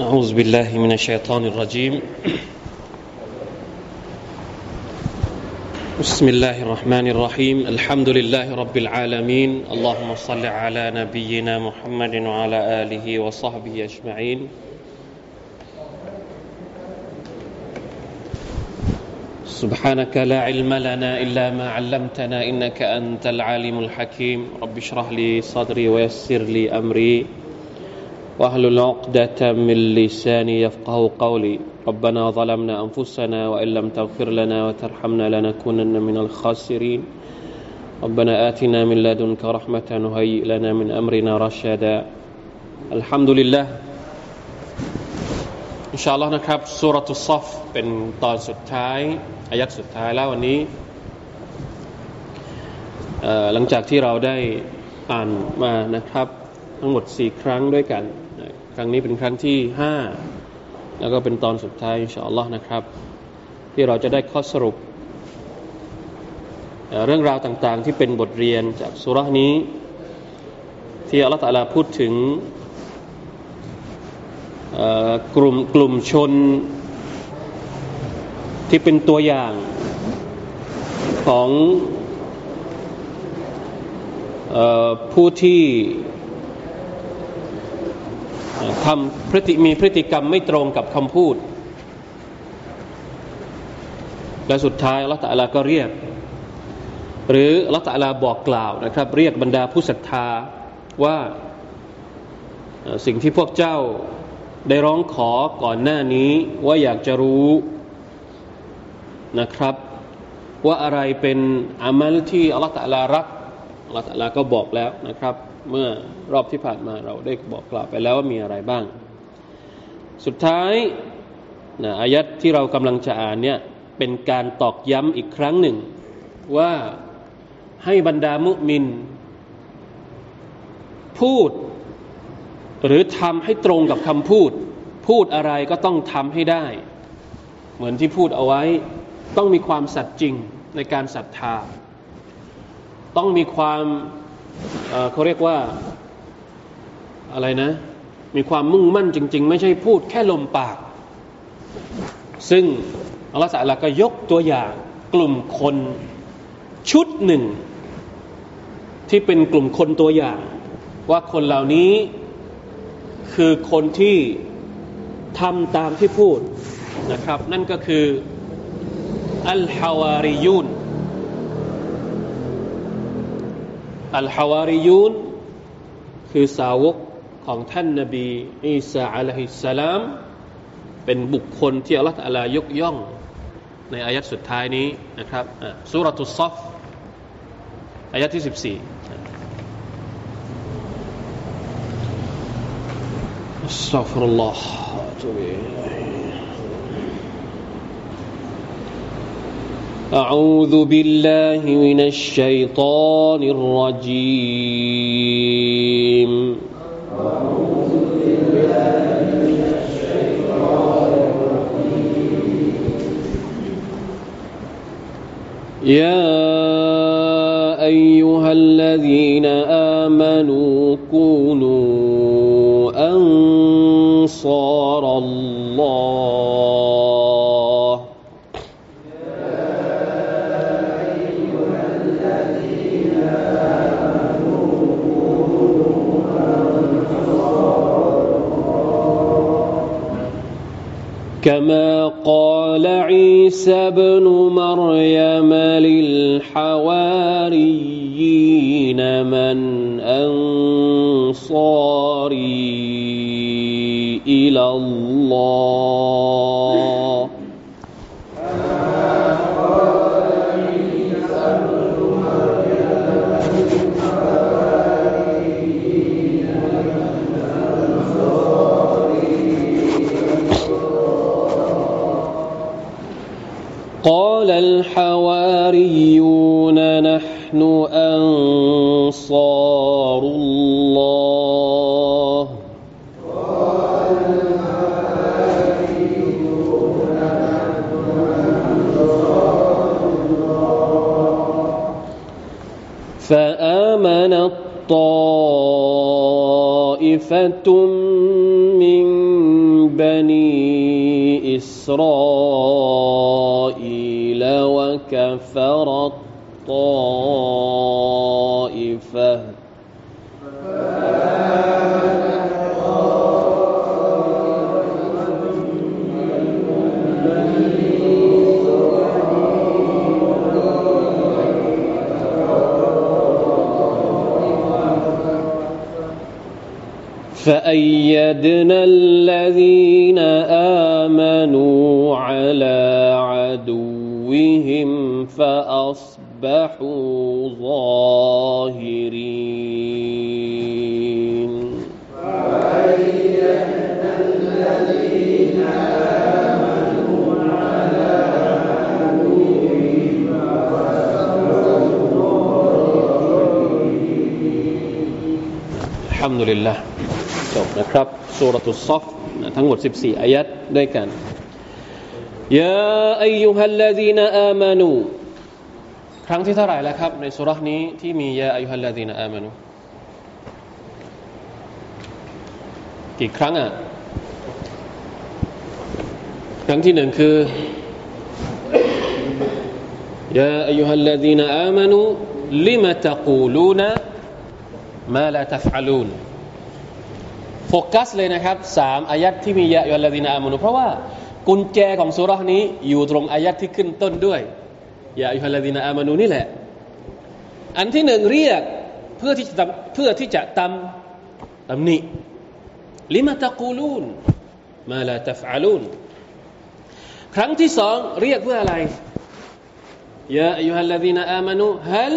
أعوذ بالله من الشيطان الرجيم. بسم الله الرحمن الرحيم. الحمد لله رب العالمين. اللهم صل على نبينا محمد وعلى آله وصحبه أجمعين. سبحانك لا علم لنا إلا ما علمتنا إنك أنت العالم الحكيم. رب اشرح لي صدري ويسر لي أمري. واحلل عقدة من لساني يفقه قولي ربنا ظلمنا أنفسنا وإن لم تغفر لنا وترحمنا لنكونن من الخاسرين ربنا آتنا من لدنك رحمة وهيئ لنا من أمرنا رشدا الحمد لله อินชาอัลลอฮ์นะครับสุรตุซอฟเป็นตอนสุดท้ายอายัดสุดท้ายแล้ววันนี้หลังจากที่เราได้อ่านมานะครับ ทั้งหมด 4 ครั้งด้วยกัน ครั้งนี้เป็นครั้งที่ 5 แล้วก็เป็นตอนสุดท้ายอินชาอัลลอฮ์นะครับ ที่เราจะได้ข้อสรุป เรื่องราวต่างๆ ที่เป็นบทเรียนจากสุรานี้ ที่อัลลอฮฺตะลาพูดถึงกลุ่มกลุ่มชนที่เป็นตัวอย่างของอผู้ที่ ทำพฤติมีพฤติกรรมไม่ตรงกับคำพูด และสุดท้ายละตัลลาก็เรียก หรือละตัลลาบอกกล่าวนะครับ เรียกบรรดาผู้ศรัทธาว่าสิ่งที่พวกเจ้าได้ร้องขอก่อนหน้านี้ว่าอยากจะรู้นะครับ ว่าอะไรเป็นอามัลที่อัลลอฮฺตะลารักอัลลอฮฺตะลาก็บอกแล้วนะครับ เมื่อรอบที่ผ่านมาเราได้บอกกล่าวไปแล้วว่ามีอะไรบ้าง สุดท้ายนะอายัดที่เรากำลังจะอ่านเนี่ยเป็นการตอกย้ำอีกครั้งหนึ่ง ว่าให้บรรดามุมิน พูด หรือทำให้ตรงกับคำพูด พูดอะไรก็ต้องทำให้ได้ เหมือนที่พูดเอาไว้ ต้องมีความสัตย์จริงในการศรัทธา ต้องมีความ เขาเรียกว่าอะไรนะ มีความมุ่งมั่นจริง ๆ ไม่ใช่พูดแค่ลมปาก ซึ่งอัลลอฮฺสัลลก็ยกตัวอย่างกลุ่มคนชุดหนึ่ง ที่เป็นกลุ่มคนตัวอย่าง ว่าคนเหล่านี้คือคนที่ทำตามที่พูดนะครับ นั่นก็คืออัลฮาวาริยูน อัลฮาวาริยูนคือสาวกของท่านนบีอีสาอะลัยฮิสสลาม เป็นบุคคลที่อัลลอฮฺอะลายกย่อง ในอายัดสุดท้ายนี้นะครับสุรตุซอฟอายัดที่สิบสี่ استغفر الله واتوب أعوذ بالله من الشيطان الرجيم. يا أيها الذين آمنوا كونوا كما قال عيسى ابن مريم للحواريين من أنصاري إلى الله. قال الحواريون نحن أنصار الله. فآمنت طائفة من بني إسرائيل وكفر الطائفة. فأيدنا الذين آمنوا على عدوهم فأصبحوا ظاهرين فأيدنا الذين آمنوا على عدوهم فأصبحوا ظاهرين الحمد لله จบนะครับสุรตุสซอฟทั้งหมด 14อายัดด้วยกันยาอา ครั้งที่เท่าไหร่แล้วครับ ในสุรษนี้ที่มียาอายุฮัลลาดีนอามานูกี่ครั้งอะ ครั้งที่หนึ่งคือยาอายุฮัลลาดีนอามานูลิมตะกูลูนะมาลาตัฟอลูนโฟกัสเลยนะครับสามอายัดที่มียะยอลาดินอามุนุเพราะว่ากุญแจของสุรานี้อยู่ตรงอายัดที่ขึ้นต้นด้วย ยาอิฮัลลดีนาอามานูนี่แหละ อันที่หนึ่งเรียกเพื่อที่จะเพื่อที่จะตำตำหนิลิมาตะกูลูนมาลาตฟอาลูนครั้งที่สองเรียกเพื่ออะไรยาอิฮัลลดีนาอามานูฮัล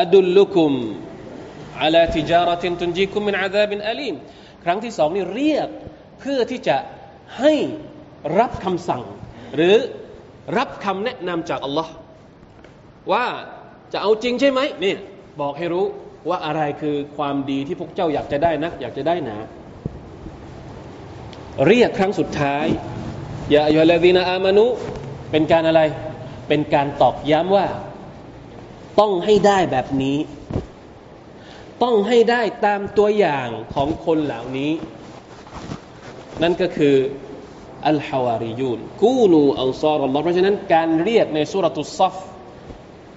อดุลลุคุมอาลาติจาระตินตุนจีคุมมินอาดาบินอาลีมครั้งที่สองนี่เรียกเพื่อที่จะให้รับคำสั่ง หรือ รับคำแนะนำจากอัลลอฮ์ว่าจะเอาจริงใช่ไหมนี่บอกให้รู้ว่าอะไรคือความดีที่พวกเจ้าอยากจะได้นัก อยากจะได้หนะเรียกครั้งสุดท้ายอย่าอัลลอฮีนาอามานุ เป็นการอะไร เป็นการตอกย้ำว่า ต้องให้ได้แบบนี้ ต้องให้ได้ตามตัวอย่างของคนเหล่านี้ นั่นก็คือ อัลฮาวาริยูนกูนูอัลซอรอัลลอฮ์เพราะฉะนั้นการเรียกในสุรตุซัฟ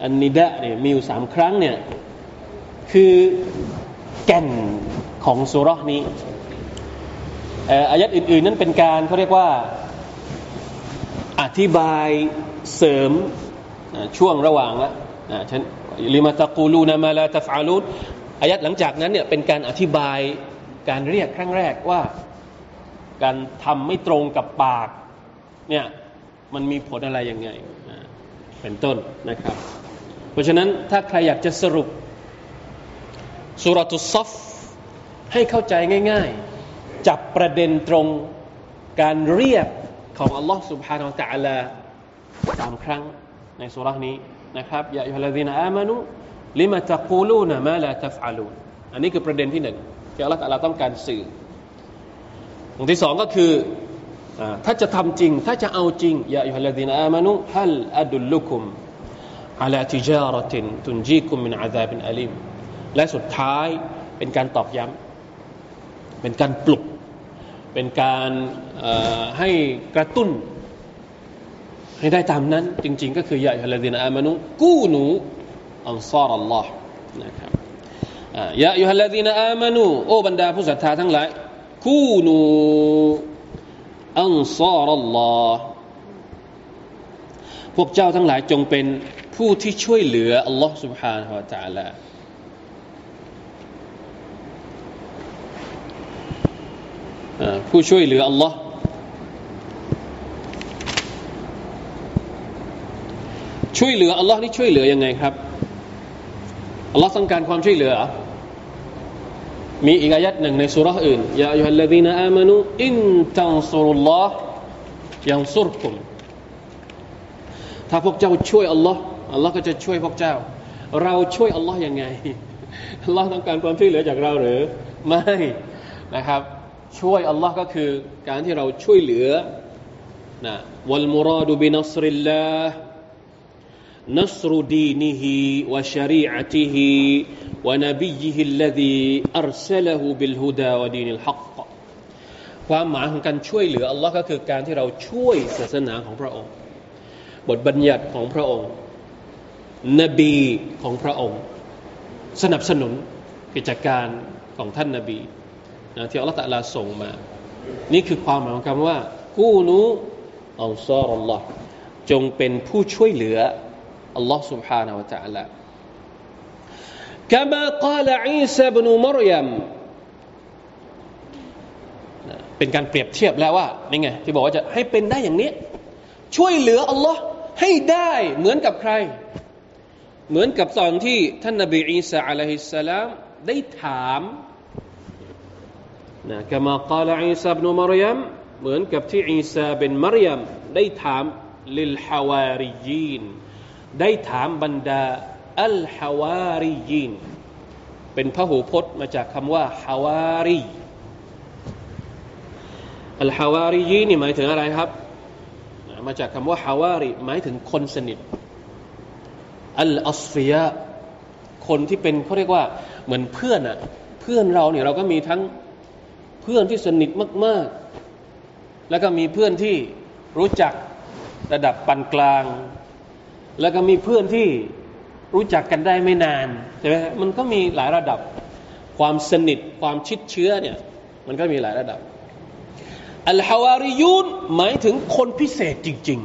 อันนิดะเนี่ยมีอยู่สามครั้งเนี่ยคือแก่นของสุรนี้อายัดอื่น ๆ นั้นเป็นการเขาเรียกว่าอธิบายเสริมช่วงระหว่างละฉันลิมาตะกูลูนามาลาตะฟาลูนอายัดหลังจากนั้นเนี่ยเป็นการอธิบายการเรียกครั้งแรกว่า การทำไม่ตรงกับปากเนี่ยมันมีผลอะไรยังไงเป็นต้นนะครับ เพราะฉะนั้นถ้าใครอยากจะสรุปสุรตุซอฟให้เข้าใจง่าย ๆ จับประเด็นตรงการเรียกของอัลลอฮ์ سبحانه และ تعالى สามครั้งในสุรานี้นะครับยาอิฮะลาดีนอามานุลิมาตะกูลูนะมาลาตัฟอาลูนอันนี้คือประเด็นที่หนึ่งที่อัลลอฮฺต้องการสื่อ อย่างที่สองก็คือถ้าจะทำจริง ถ้าจะเอาจริง يا أيها الذين آمنوا هل أدلكم على تجارة تنجيكم من عذاب أليم และสุดท้ายเป็นการตอกย้ำเป็นการปลุก เป็นการให้กระตุ้น ให้ได้ตามนั้น จริง ๆ ก็คือ يا أيها الذين آمنوا كونوا أنصار الله นะครับ يا أيها الذين آمنوا โอ้บรรดาผู้ศรัทธาทั้งหลาย คูนูอัลซาร์อัลลอฮ์พวกเจ้าทั้งหลายจงเป็นผู้ที่ช่วยเหลืออัลลอฮ์ سبحانه และ تعالى ผู้ช่วยเหลืออัลลอฮ์ช่วยเหลืออัลลอฮ์นี่ช่วยเหลือยังไงครับอัลลอฮ์ต้องการความช่วยเหลือ มีอีกอายัดหนึ่งในสุราอื่นยาอัลลอฮีนอามานุอินตันซุรุลลอฮ์ยังซุรคุมถ้าพวกเจ้าช่วยอัลลอฮ์อัลลอฮ์ก็จะช่วยพวกเจ้า เราช่วยอัลลอฮ์ยังไงอัลลอฮ์ต้องการความช่วยเหลือจากเราหรือไม่นะครับ ช่วยอัลลอฮ์ก็คือการที่เราช่วยเหลือนะวัลมุราดูบินัสริลลาห์ نصر دينه وشريعته ونبيه الذي أرسله بالهدى ودين الحق ความหมายของการช่วยเหลืออัลลอฮ์ก็คือการที่เราช่วยศาสนาของพระองค์ บทบัญญัติของพระองค์ นบีของพระองค์ สนับสนุนกิจการของท่านนบีนะที่อัลลอฮฺตะลาส่งมา นี่คือความหมายของคำว่ากูนูอัลซอรอัลลอฮ์จงเป็นผู้ช่วยเหลือ อัลลอฮ์ سبحانه และ تعالى كما قال عيسى بن مريم เป็นการเปรียบเทียบแล้วว่านี่ไงที่บอกว่าจะให้เป็นได้อย่างนี้ ช่วยเหลืออัลลอฮ์ให้ได้เหมือนกับใคร เหมือนกับตอนที่ท่านนบีอีสาอะลัยฮิสสลามได้ถามนะกามากล่าวอีสาบนุมารยมเหมือนกับที่อีสาเป็นมารยมได้ถามลิลฮาวาริยีน ได้ถามบรรดาอัลฮาวาริยีนเป็นพหูพจน์มาจากคำว่าฮาวารีอัลฮาวารียีนี่หมายถึงอะไรครับ มาจากคำว่าฮาวารีหมายถึงคนสนิทอัลอัสฟิยะคนที่เป็นเขาเรียกว่าเหมือนเพื่อนอะเพื่อนเราเนี่ยเราก็มีทั้งเพื่อนที่สนิทมาก ๆ แล้วก็มีเพื่อนที่รู้จักระดับปานกลาง แล้วก็มีเพื่อนที่รู้จักกันได้ไม่นานใช่ไหมมันก็มีหลายระดับ ความสนิทความชิดเชื้อเนี่ย มันก็มีหลายระดับ อัลฮาวาริยูนหมายถึงคนพิเศษจริง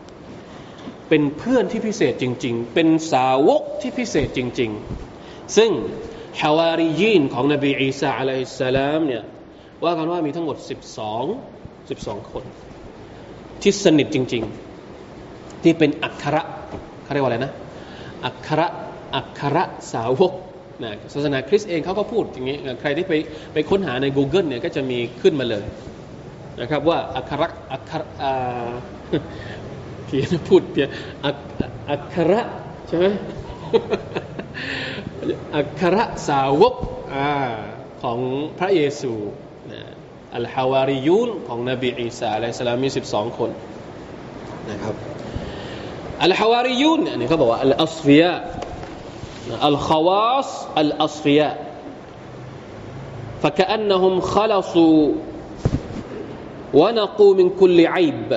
ๆ เป็นเพื่อนที่พิเศษจริง ๆ เป็นสาวกที่พิเศษจริง ๆ ซึ่งฮาวาริยีนของนบีอีสาอะลัยฮิสสลามเนี่ยว่ากันว่ามีทั้งหมด 12 12 คน ที่สนิทจริง ๆ ที่เป็นอัคระ เขาเรียกว่าอะไรนะ อัคระอัคระสาวกนะศาสนาคริสต์เองเขาก็พูดอย่างนี้ ใครที่ไปไปค้นหาใน Google เนี่ยก็จะมีขึ้นมาเลยนะครับว่าอัคระอัคระเพียนพูดเพียอัอัคระใช่ไหมอัคระสาวกของพระเยซูอัลฮาวาริยูนของนบีอีสาอะลัยสลามมีสิบสองคนนะครับ อัลฮาวาริยูนเนี่ยเขาบอกว่าอัลอัสฟิยะอัลขวาสอัลอัสฟิยะ فكأنهم خلصوا วานากูมินคุลลิไอบ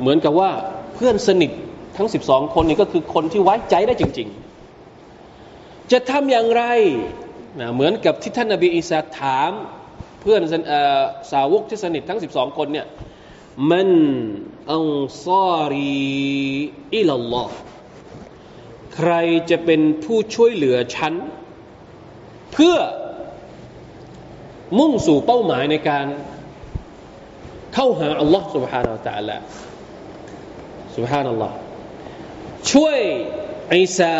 เหมือนกับว่าเพื่อนสนิททั้งสิบสองคนนี้ก็คือคนที่ไว้ใจได้จริง ๆ จะทำอย่างไรนะเหมือนกับที่ท่านนบีอีสาถามเพื่อนสาวกที่สนิททั้งสิบสองคนเนี่ย มันอังซารีอิลลอฮ์ใครจะเป็นผู้ช่วยเหลือฉัน เพื่อมุ่งสู่เป้าหมายในการเข้าหาอัลลอฮ์ سبحانه และ تعالى سبحان อัลลอฮ์ช่วยอีสา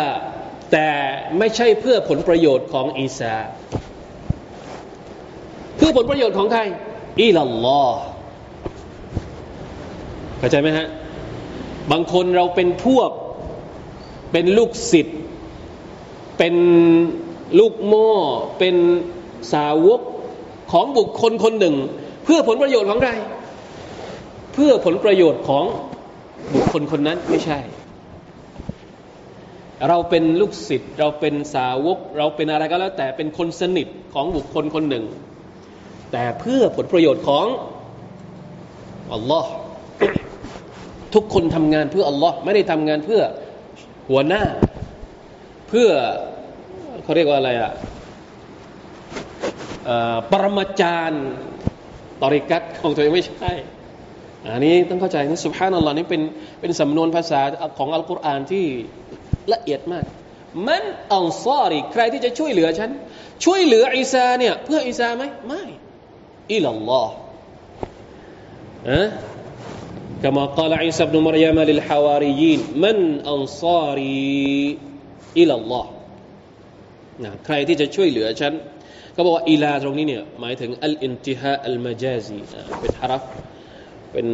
แต่ไม่ใช่เพื่อผลประโยชน์ของอีสาเพื่อผลประโยชน์ของใครอิลลอฮ์ เข้าใจไหมฮะ บางคนเราเป็นพวก เป็นลูกศิษย์ เป็นลูกโม่ เป็นสาวกของบุคคลคนหนึ่ง เพื่อผลประโยชน์ของใคร เพื่อผลประโยชน์ของบุคคลคนนั้นไม่ใช่ เราเป็นลูกศิษย์เราเป็นสาวก เราเป็นอะไรก็แล้วแต่เป็นคนสนิทของบุคคลคนหนึ่ง แต่เพื่อผลประโยชน์ของอัลลอฮ์ ทุกคนทำงานเพื่ออัลลอฮ์ไม่ได้ทำงานเพื่อหัวหน้า เพื่อเขาเรียกว่าอะไรอะปรมาจารย์ตริกัตของตัวเองไม่ใช่อันนี้ต้องเข้าใจนี่สุภาพนัลลอฮ์นี่เป็นเป็นสำนวนภาษาของอัลกุรอานที่ละเอียดมาก มันอัลซอรีใครที่จะช่วยเหลือฉัน ช่วยเหลืออิสาเนี่ยเพื่ออิสาไหมไม่อิลลอฮ์อะ كما قال عيسى ابن مريم للحواريين من أنصاري إلى الله นะใครที่จะช่วยเหลือฉันเขาบอกว่าอิลาตรงนี้เนี่ยหมายถึงอัลอินติฮะอัลมาจาซีเป็นฮารัฟเป็น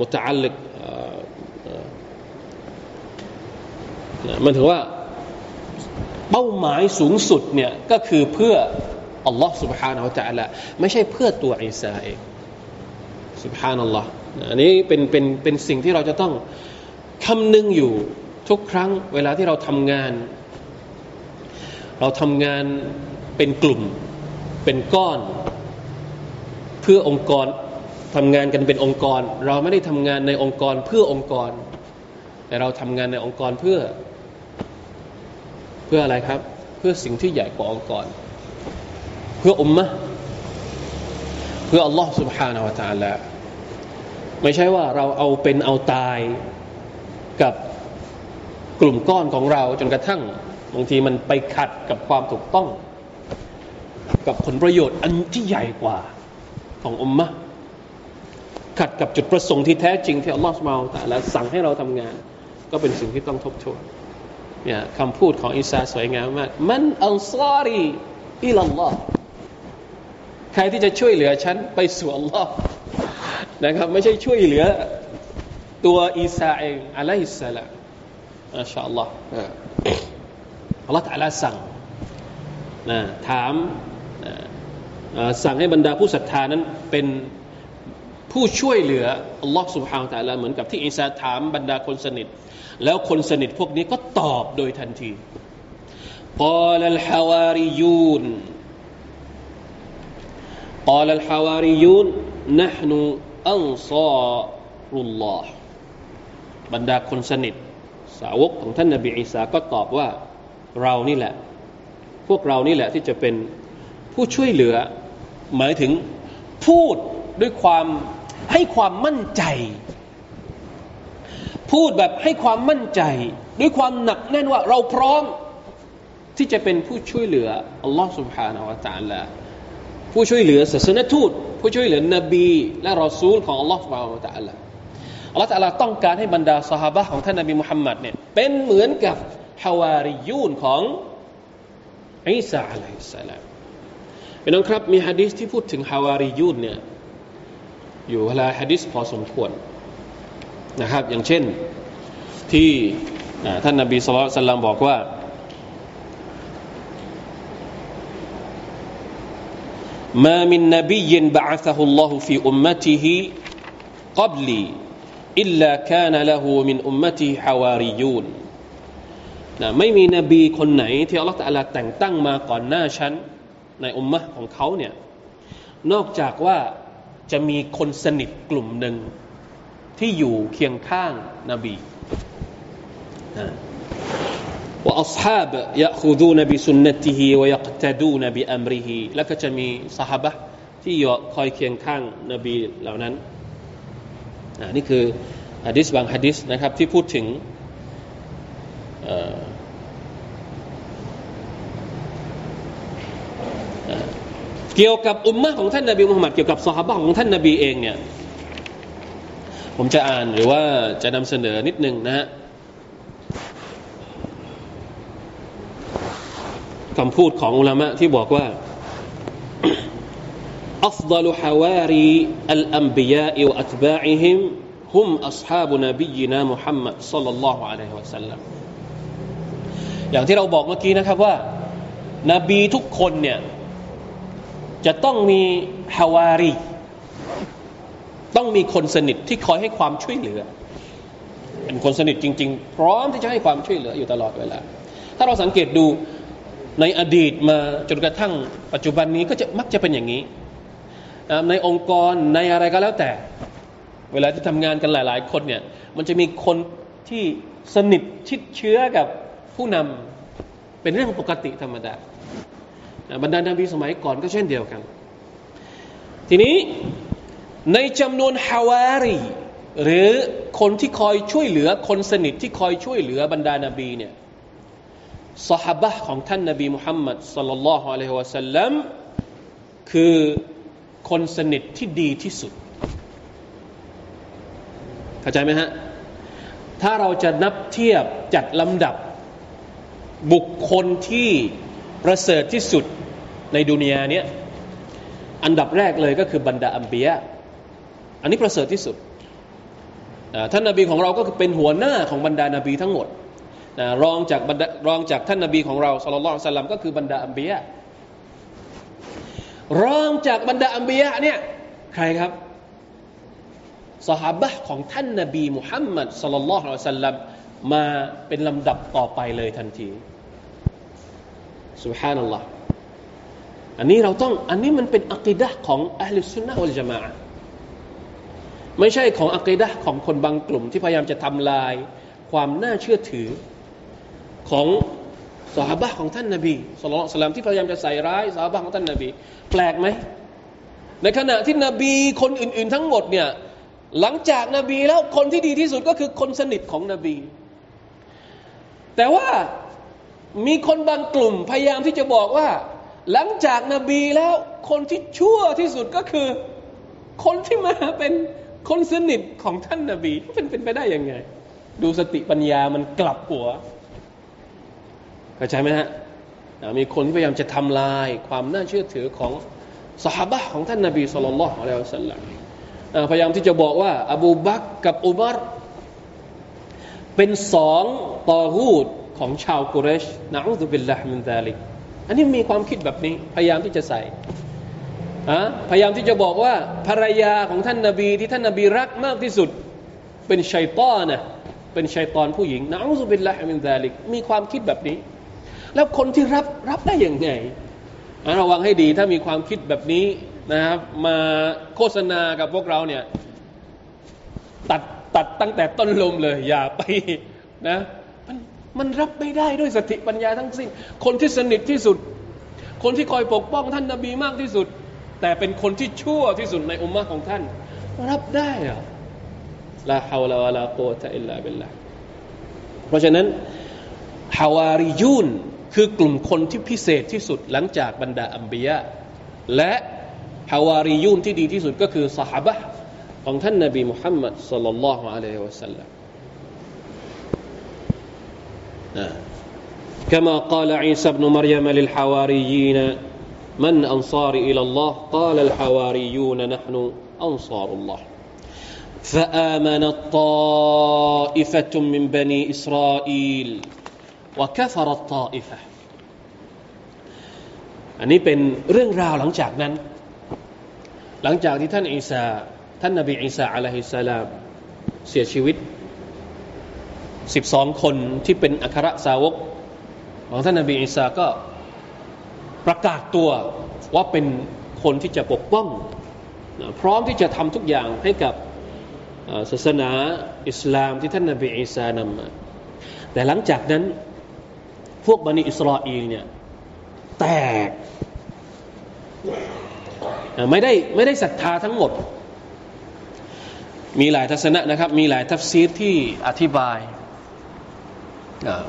มุตอัลลิกมันถือว่าเป้าหมายสูงสุดเนี่ยก็คือเพื่ออัลลอฮ์ سبحانه และ تعالى ไม่ใช่เพื่อตัวอิสาเอง سبحان อัลล อฮ์อันนี้เป็นเป็นเป็นสิ่งที่เราจะต้องคำนึงอยู่ทุกครั้งเวลาที่เราทำงาน เราทำงานเป็นกลุ่มเป็นก้อน เพื่อองค์กรทำงานกันเป็นองค์กร เราไม่ได้ทำงานในองค์กรเพื่อองค์กร แต่เราทำงานในองค์กรเพื่อ เพื่ออะไรครับ เพื่อสิ่งที่ใหญ่กว่าองค์กร เพื่ออุมมะเพื่ออัลลอฮ์ سبحانه และ تعالى ไม่ใช่ว่าเราเอาเป็นเอาตายกับกลุ่มก้อนของเราจนกระทั่งบางทีมันไปขัดกับความถูกต้อง กับผลประโยชน์อันที่ใหญ่กว่าของอุมมะขัดกับจุดประสงค์ที่แท้จริงที่อัลลอฮฺสุบานตะและสั่งให้เราทำงาน ก็เป็นสิ่งที่ต้องทบทวนเนี่ยคำพูดของอิสาสวยงามมากมันอัลซารีอิลลอฮ์ใครที่จะช่วยเหลือฉันไปสู่อัลลอฮ์ นะครับไม่ใช่ช่วยเหลือตัวอีสาเองอะลัยฮิสสลามอัชาอัลลอฮ์อัลลอฮ์ตะลาสั่งนะถามสั่งให้บรรดาผู้ศรัทธานั้นเป็นผู้ช่วยเหลืออัลลอฮ์ سبحانه และ تعالى เหมือนกับที่อิสาถามบรรดาคนสนิท แล้วคนสนิทพวกนี้ก็ตอบโดยทันที قال الحواريون قال الحواريون نحن أنصار الله บรรดาคนสนิท สาวกของท่านนบีอีสาก็ตอบว่าเรานี่แหละ พวกเรานี่แหละที่จะเป็นผู้ช่วยเหลือ หมายถึงพูดด้วยความให้ความมั่นใจ พูดแบบให้ความมั่นใจ ด้วยความหนักแน่นว่าเราพร้อม ที่จะเป็นผู้ช่วยเหลืออัลลอฮ์ سبحانه และ تعالى ผู้ช่วยเหลือศาสนทูต ผู้ช่วยเหลือนบี และรอซูลของอัลลอฮฺสุบฮานะตะอัลลอัลลอฮฺตะอัลลอฮ์ต้องการให้บรรดาสหายของท่านนบีมุฮัมมัดเนี่ยเป็นเหมือนกับฮาวาริยูนของอิสซาอะลัยฮิสสลามพี่น้องครับมีฮะดีษที่พูดถึงฮาวาริยูนเนี่ยอยู่เวลาฮะดีษพอสมควรนะครับ อย่างเช่นที่ท่านนบีสุลต่านบอกว่า ما من نبي بعثه الله في أمته قبلي إلا كان له من أمته حواريون นะไม่มีนบีคนไหนที่อัลลอฮฺตะลาแต่งตั้งมาก่อนหน้าฉันในอุมมะของเขาเนี่ยนอกจากว่าจะมีคนสนิทกลุ่มหนึ่งที่อยู่เคียงข้างนบีว่าอัลฮาบยะ คูดูนบีสุนนติฮีวยักตดูนบีอัมริฮีแล้วก็จะมีสหบะที่อยู่คอยเคียงข้างนบีเหล่านั้นนี่คือฮะดิษบางฮะดิษนะครับที่พูดถึงเกี่ยวกับอุมมะของท่านนบีมุฮัมมัดเกี่ยวกับสหายของท่านนบีเองเนี่ยผมจะอ่านหรือว่าจะนำเสนอนิดนึงนะฮะ คำพูดของอุลามะที่บอกว่า أفضل حواري الأنبياء وأتباعهم هم أصحاب نبينا محمد صلى الله عليه وسلم อย่างที่เราบอกเมื่อกี้นะครับว่า นบีทุกคนเนี่ยจะต้องมีฮาวารี ต้องมีคนสนิทที่คอยให้ความช่วยเหลือ เป็นคนสนิทจริง ๆ พร้อมที่จะให้ความช่วยเหลืออยู่ตลอดเวลา ถ้าเราสังเกตดู ในอดีตมาจนกระทั่ง ปัจจุบันนี้ก็จะมักจะเป็นอย่างนี้ ในองค์กรในอะไรก็แล้วแต่ เวลาที่ทำงานกันหลาย ๆ คนเนี่ยมันจะมีคนที่สนิทชิดเชื้อกับผู้นำเป็นเรื่องปกติธรรมดาบรรดานบีสมัยก่อนก็เช่นเดียวกัน ทีนี้ในจำนวนฮาวารี หรือคนที่คอยช่วยเหลือคนสนิทที่คอยช่วยเหลือบรรดานาบีเนี่ย สหบะของท่านนบีมุฮัมมัดสัลลัลลอฮุอะลัยฮิวะสัลลัมคือคนสนิทที่ดีที่สุด เข้าใจไหมฮะ ถ้าเราจะนับเทียบจัดลำดับ บุคคลที่ประเสริฐที่สุดในดุนยาเนี้ยอันดับแรกเลยก็คือบรรดาอัมบียะอันนี้ประเสริฐที่สุดท่านนาบีของเราก็คือเป็นหัวหน้าของบรรดานาบีทั้งหมด รองจากรองจากท่านนาบีของเราสุลต่านสัลลัมก็คือบรรดาอัมเบียรองจากบรรดาอัมเบียเนี่ยใครครับสหาบะของท่านนาบีมุฮัมมัดสุลลัลลอฮุสัลลัมมาเป็นลำดับต่อไปเลยทันทีสุบฮานัลลอฮ์อันนี้เราต้องอันนี้มันเป็นอักิดะของอัลลสุนนะอัลจามะไม่ใช่ของอักิดะของคนบางกลุ่มที่พยายามจะทำลายความน่าเชื่อถือ ของสาบะของท่านนาบีสุลต่านที่พยายามจะใส่ร้ายสาบะของท่านนาบี แปลกไหมในขณะที่นบีคนอื่น ๆ ทั้งหมดเนี่ยหลังจากนาบีแล้วคนที่ดีที่สุดก็คือคนสนิทของนบี แต่ว่ามีคนบางกลุ่มพยายามที่จะบอกว่า หลังจากนาบีแล้วคนที่ชั่วที่สุดก็คือ คนที่มาเป็นคนสนิทของท่านนาบีเป็นเป็นไปได้ยังไง ดูสติปัญญามันกลับหัว เข้าใจไหมฮะมีคนพยายามจะทำลายความน่าเชื่อถือของสหบะของท่านนาบีสุลต่านละฮ์อะลัยฮิสัลลัมพยายามที่จะบอกว่า อบูบักกับอุบัรเป็นสอง طاغوت ของชาวกุเรช نعوذ بالله من ذلك อันนี้มีความคิดแบบนี้พยายามที่จะใส่พยายามที่จะบอกว่าภรรยาของท่านนาบีที่ท่านนาบีรักมากที่สุด เป็นชัยตอนนะเป็นชัยตอนผู้หญิง نعوذ بالله من ذلك มีความคิดแบบนี้ แล้วคนที่รับรับได้อย่างไงระวังให้ดีถ้ามีความคิดแบบนี้นะครับ มาโฆษณากับพวกเราเนี่ย ตัดตัดตั้งแต่ต้นลมเลย อย่าไปนะมันมันรับไม่ได้ด้วยสติปัญญาทั้งสิ้น คนที่สนิทที่สุด คนที่คอยปกป้องท่านนาบีมากที่สุด แต่เป็นคนที่ชั่วที่สุดในอุมมะของท่าน รับได้อะลาฮาวลาวะลาโกตะอิลลาบิลลาเพราะฉะนั้นฮาวาริยุน คือกลุ่มคนที่พิเศษที่สุดหลังจากบรรดาอัมบียะและฮาวาริยุนที่ดีที่สุดก็คือสหบะของท่านนบีมุฮัมมัดสัลลัลลอฮุอะลัยฮิวะสัลลัม كما قال عيسى ابن مريم للحواريين من أنصار إلى الله قال الحواريون نحن أنصار الله فآمنت طائفة من بني إسرائيل วกฟรตออิฟะอันนี้เป็นเรื่องราวหลังจากนั้น หลังจากที่ท่านอิสาท่านนบีอิสาอะลัยฮิสสลามเสียชีวิตสิบสองคนที่เป็นอัครสาวก ของท่านนบีอิสาก็ประกาศตัวว่าเป็นคนที่จะปกป้อง พร้อมที่จะทำทุกอย่างให้กับศาสนาอิสลามที่ท่านนบีอิสานำมาแต่หลังจากนั้น พวกบันิอิสราเอลเนี่ยแตกไม่ได้ไม่ได้ศรัทธาทั้งหมด มีหลายทัศนะนะครับ มีหลายทัฟซีรที่อธิบาย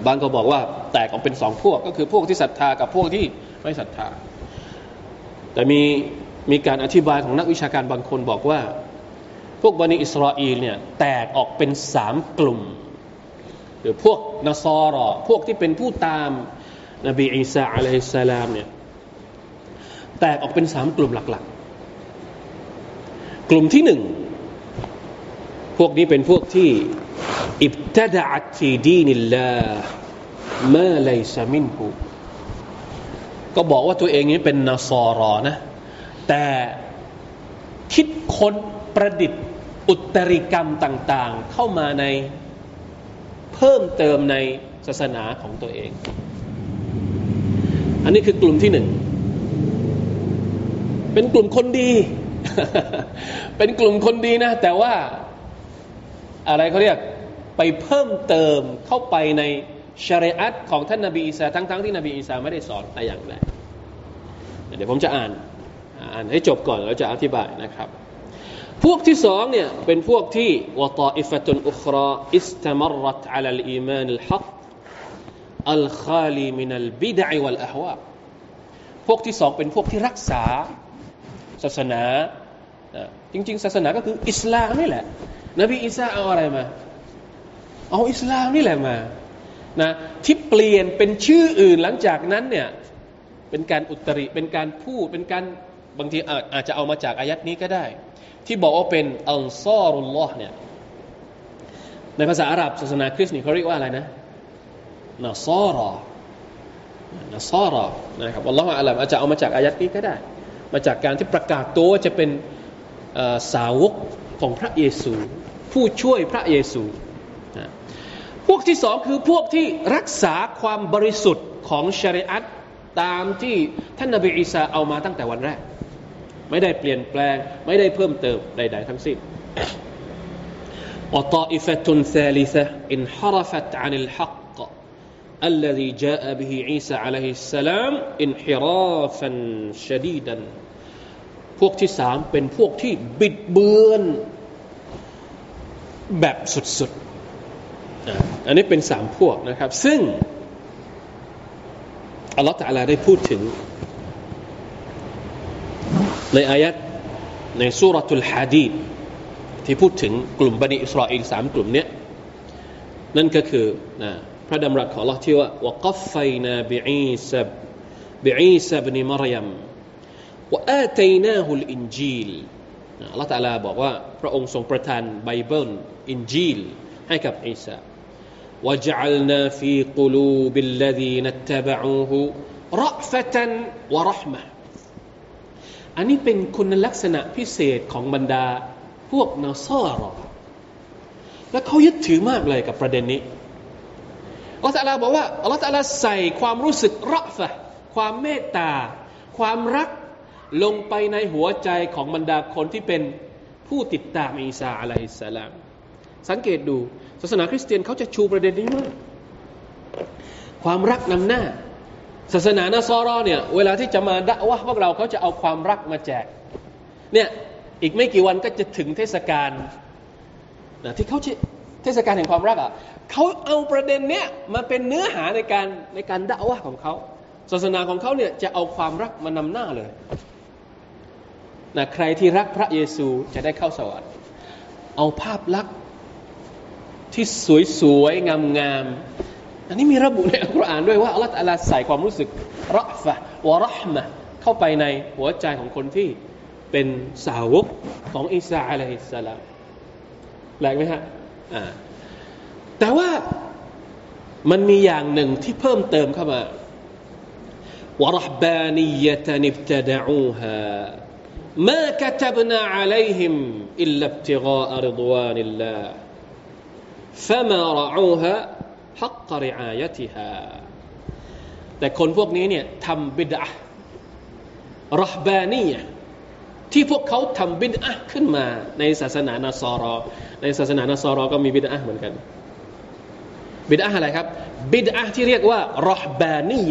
บางก็บอกว่าแตกออกเป็นสองพวก ก็คือพวกที่ศรัทธากับพวกที่ไม่ศรัทธา แต่มีมีการอธิบายของนักวิชาการบางคนบอกว่า พวกบันิอิสราเอลเนี่ยแตกออกเป็นสามกลุ่ม หรือพวกนสอรอพวกที่เป็นผู้ตามนบีอีสาอะลัยฮิสสลามเนี่ยแตกออกเป็นสามกลุ่มหลักๆ กลุ่มที่หนึ่งพวกนี้เป็นพวกที่อิบตดะอัตฟีดีนิลลามาไลซามินหูก็บอกว่าตัวเองนี้เป็นนสอรอนะ แต่คิดค้นประดิษฐ์อุตริกรรมต่าง ๆ เข้ามาใน เพิ่มเติมในศาสนาของตัวเอง อันนี้คือกลุ่มที่หนึ่ง เป็นกลุ่มคนดี เป็นกลุ่มคนดีนะ แต่ว่าอะไรเขาเรียกไปเพิ่มเติมเข้าไปในชริอัตของท่านนาบีอีสาทั้งๆทที่นบีอีสาไม่ได้สอนแต่อย่างใดเดี๋ยวผมจะอ่านอ่านให้จบก่อนแล้วจะอธิบายนะครับ พวกที่สองเนี่ยเป็นพวกที่วตาอิฟตุนอุคราอิสตมรัตอัลลอีมานลฮักอัลคาลีมินัลบิดะวัลอฮวาพวกที่สองเป็นพวกที่รักษาศาสนาจริง ๆ ศาสนาก็คืออิสลามนี่แหละ นบีอิสาเอาอะไรมา เอาอิสลามนี่แหละมานะที่เปลี่ยนเป็นชื่ออื่นหลังจากนั้นเนี่ยเป็นการอุตริเป็นการพูดเป็นการบางทีอาจจะเอามาจากอายัดนี้ก็ได้ ที่บอกว่าเป็นอัลซอรุลลอฮ์เนี่ยในภาษาอาหรับศาสนาคริสต์นี่เขาเรียกว่าอะไรนะนัซอรอนัซอรอนะครับอัลลอฮฺอัลลอฮฺอาจจะเอามาจากอายัดนี้ก็ได้ มาจากการที่ประกาศตัวว่าจะเป็นสาวกของพระเยซู ผู้ช่วยพระเยซูนะพวกที่สองคือพวกที่รักษาความบริสุทธิ์ของชริอัตตามที่ท่านนบีอีสาเอามาตั้งแต่วันแรก ไม่ได้เปลี่ยนแปลง ไม่ได้เพิ่มเติมใดๆทั้งสิ้น وطائفة ثالثة انحرفت عن الحق الذي جاء به عيسى عليه السلام انحرافا شديدا พวกที่สามเป็นพวกที่บิดเบือนแบบสุดๆอันนี้เป็นสามพวกนะครับ ซึ่งอัลลอฮฺตะลาได้พูดถึง ในอายัดใน سورة الحديد ที่พูดถึงกลุ่มบะนีอิสราเอลสามกลุ่มเนี้ยนั่นก็คือนะพระดำรัสของ อัลลอฮฺที่ว่า وقفينا بعيسى ابن بعيسى ابن مريم وآتيناه الإنجيل อัลลอฮฺตาลาบอกว่าพระองค์ทรงประทานไบเบิลอินจีลให้กับอีสาวะจัลนาฟีกลูบิลลดีนัตตะบะอูฮุรอฟะตันวะรหมะ อันนี้เป็นคุณลักษณะพิเศษของบรรดาพวกนาซารอและเขายึดถือมากเลยกับประเด็นนี้อัลลอฮฺตะลาบอกว่าอัลลอฮฺตะลาใส่ความรู้สึกรัฟะความเมตตา ความรักลงไปในหัวใจของบรรดาคนที่เป็นผู้ติดตามอีสาอะลัยฮิสสลาม สังเกตดู ศาสนาคริสเตียนเขาจะชูประเด็นนี้มาก ความรักนำหน้า ศาสนานาซอรอเนี่ยเวลาที่จะมาดะวะพวกเราเขาจะเอาความรักมาแจกเนี่ยอีกไม่กี่วันก็จะถึงเทศกาลนะที่เขาเทศกาลแห่งความรักอะเขาเอาประเด็นเนี้ยมาเป็นเนื้อหาในการในการดะวะของเขาศาสนาของเขาเนี่ยจะเอาความรักมานำหน้าเลยนะใครที่รักพระเยซูจะได้เข้าสวรรค์ เอาภาพลักษณ์ที่สวยๆงามๆ อันนี้มีระบุในอัลกุรอานด้วยว่าอัลลอฮฺใส่ความรู้สึกรัฟะวะรหมะเข้าไปในหัวใจของคนที่เป็นสาวกของอิสาอะลัยฮิสสลามแปลกไหมฮะอ่าแต่ว่ามันมีอย่างหนึ่งที่เพิ่มเติมเข้ามาวะรหบานียะนิบตดะอูฮา ما كتبنا عليهم إلا ابتغاء رضوان الله فما رعوها ฮักกริอายะติฮาแต่คนพวกนี้เนี่ยทำบิดะรหบานีที่พวกเขาทำบิดะขึ้นมาในศาสนานาซอรอ ในศาสนานาซอรอก็มีบิดะเหมือนกัน บิดะอะไรครับ บิดะที่เรียกว่ารหบานี